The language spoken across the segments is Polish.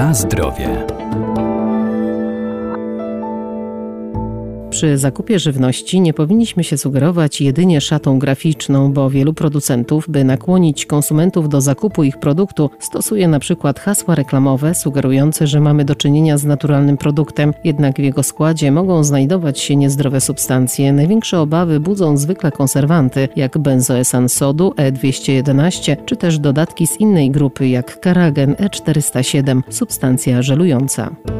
Na zdrowie. Przy zakupie żywności nie powinniśmy się sugerować jedynie szatą graficzną, bo wielu producentów, by nakłonić konsumentów do zakupu ich produktu, stosuje na przykład hasła reklamowe sugerujące, że mamy do czynienia z naturalnym produktem, jednak w jego składzie mogą znajdować się niezdrowe substancje. Największe obawy budzą zwykle konserwanty, jak benzoesan sodu E211, czy też dodatki z innej grupy, jak karagen E407, substancja żelująca.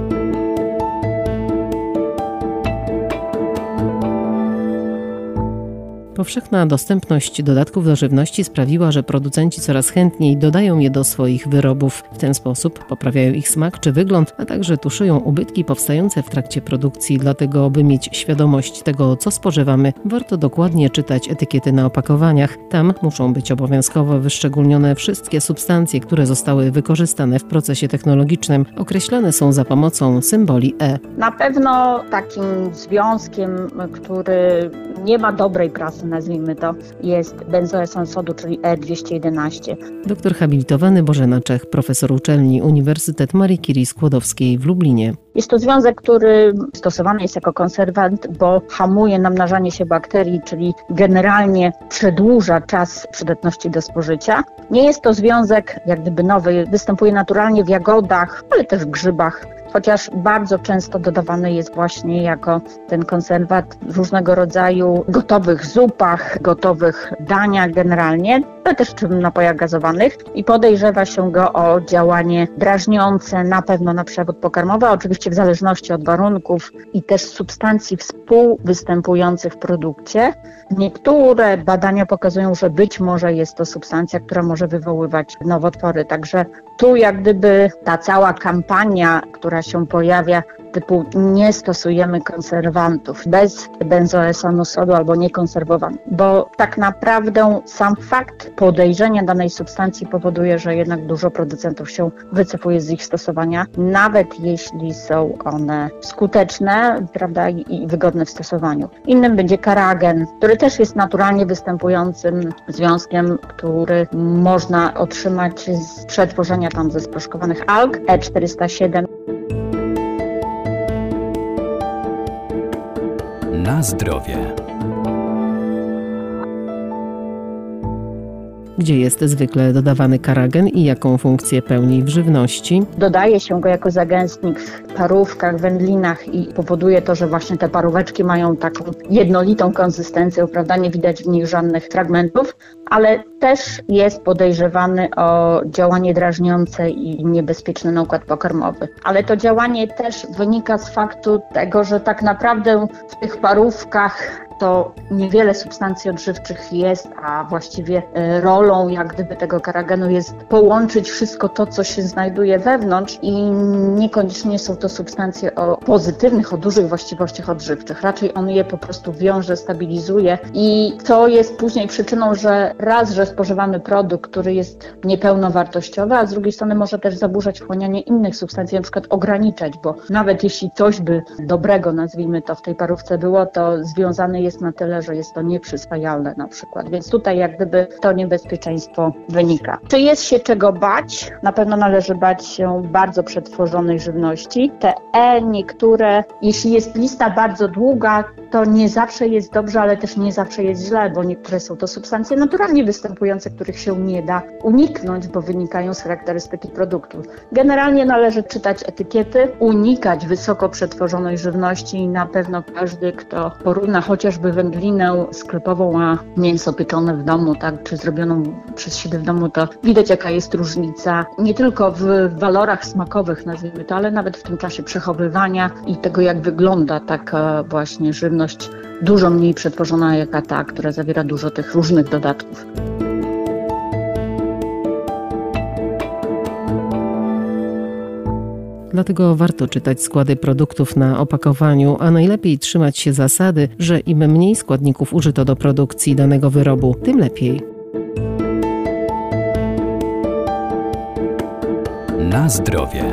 Powszechna dostępność dodatków do żywności sprawiła, że producenci coraz chętniej dodają je do swoich wyrobów. W ten sposób poprawiają ich smak czy wygląd, a także tuszują ubytki powstające w trakcie produkcji. Dlatego, by mieć świadomość tego, co spożywamy, warto dokładnie czytać etykiety na opakowaniach. Tam muszą być obowiązkowo wyszczególnione wszystkie substancje, które zostały wykorzystane w procesie technologicznym. Określane są za pomocą symboli E. Na pewno takim związkiem, który nie ma dobrej prasy nazwijmy to, jest benzoesan sodu, czyli E211. Doktor habilitowany Bożena Czech, profesor uczelni Uniwersytet Marii Curie Skłodowskiej w Lublinie. Jest to związek, który stosowany jest jako konserwant, bo hamuje namnażanie się bakterii, czyli generalnie przedłuża czas przydatności do spożycia. Nie jest to związek jak gdyby nowy, występuje naturalnie w jagodach, ale też w grzybach chociaż bardzo często dodawany jest właśnie jako ten konserwat w różnego rodzaju gotowych zupach, gotowych daniach generalnie, ale też napojach gazowanych i podejrzewa się go o działanie drażniące na pewno na przewód pokarmowy, oczywiście w zależności od warunków i też substancji współwystępujących w produkcie. Niektóre badania pokazują, że być może jest to substancja, która może wywoływać nowotwory, także tu jak gdyby ta cała kampania, która się pojawia, typu nie stosujemy konserwantów bez benzoesanu sodu albo niekonserwowany, bo tak naprawdę sam fakt podejrzenia danej substancji powoduje, że jednak dużo producentów się wycofuje z ich stosowania, nawet jeśli są one skuteczne prawda, i wygodne w stosowaniu. Innym będzie karagen, który też jest naturalnie występującym związkiem, który można otrzymać z przetworzenia tam ze sproszkowanych alg E407. Zdrowie. Gdzie jest zwykle dodawany karagen i jaką funkcję pełni w żywności? Dodaje się go jako zagęstnik w parówkach, wędlinach i powoduje to, że właśnie te paróweczki mają taką jednolitą konsystencję, prawda? Nie widać w nich żadnych fragmentów, ale też jest podejrzewany o działanie drażniące i niebezpieczne na układ pokarmowy. Ale to działanie też wynika z faktu tego, że tak naprawdę w tych parówkach to niewiele substancji odżywczych jest, a właściwie e, rolą jak gdyby tego karagenu jest połączyć wszystko to, co się znajduje wewnątrz i niekoniecznie są to substancje o pozytywnych, o dużych właściwościach odżywczych. Raczej on je po prostu wiąże, stabilizuje i to jest później przyczyną, że raz, że spożywamy produkt, który jest niepełnowartościowy, a z drugiej strony może też zaburzać wchłanianie innych substancji, na przykład ograniczać, bo nawet jeśli coś by dobrego, nazwijmy to, w tej parówce było, to związane jest jest na tyle, że jest to nieprzyswajalne na przykład. Więc tutaj jak gdyby to niebezpieczeństwo wynika. Czy jest się czego bać? Na pewno należy bać się bardzo przetworzonej żywności. Te E niektóre, jeśli jest lista bardzo długa, to nie zawsze jest dobrze, ale też nie zawsze jest źle, bo niektóre są to substancje naturalnie występujące, których się nie da uniknąć, bo wynikają z charakterystyki produktu. Generalnie należy czytać etykiety, unikać wysoko przetworzonej żywności i na pewno każdy, kto porówna chociażby wędlinę sklepową, a mięso pieczone w domu, tak, czy zrobioną przez siebie w domu, to widać jaka jest różnica nie tylko w walorach smakowych, nazwijmy to, ale nawet w tym czasie przechowywania i tego, jak wygląda taka właśnie żywność żywność dużo mniej przetworzona jak ta, która zawiera dużo tych różnych dodatków. Dlatego warto czytać składy produktów na opakowaniu, a najlepiej trzymać się zasady, że im mniej składników użyto do produkcji danego wyrobu, tym lepiej. Na zdrowie.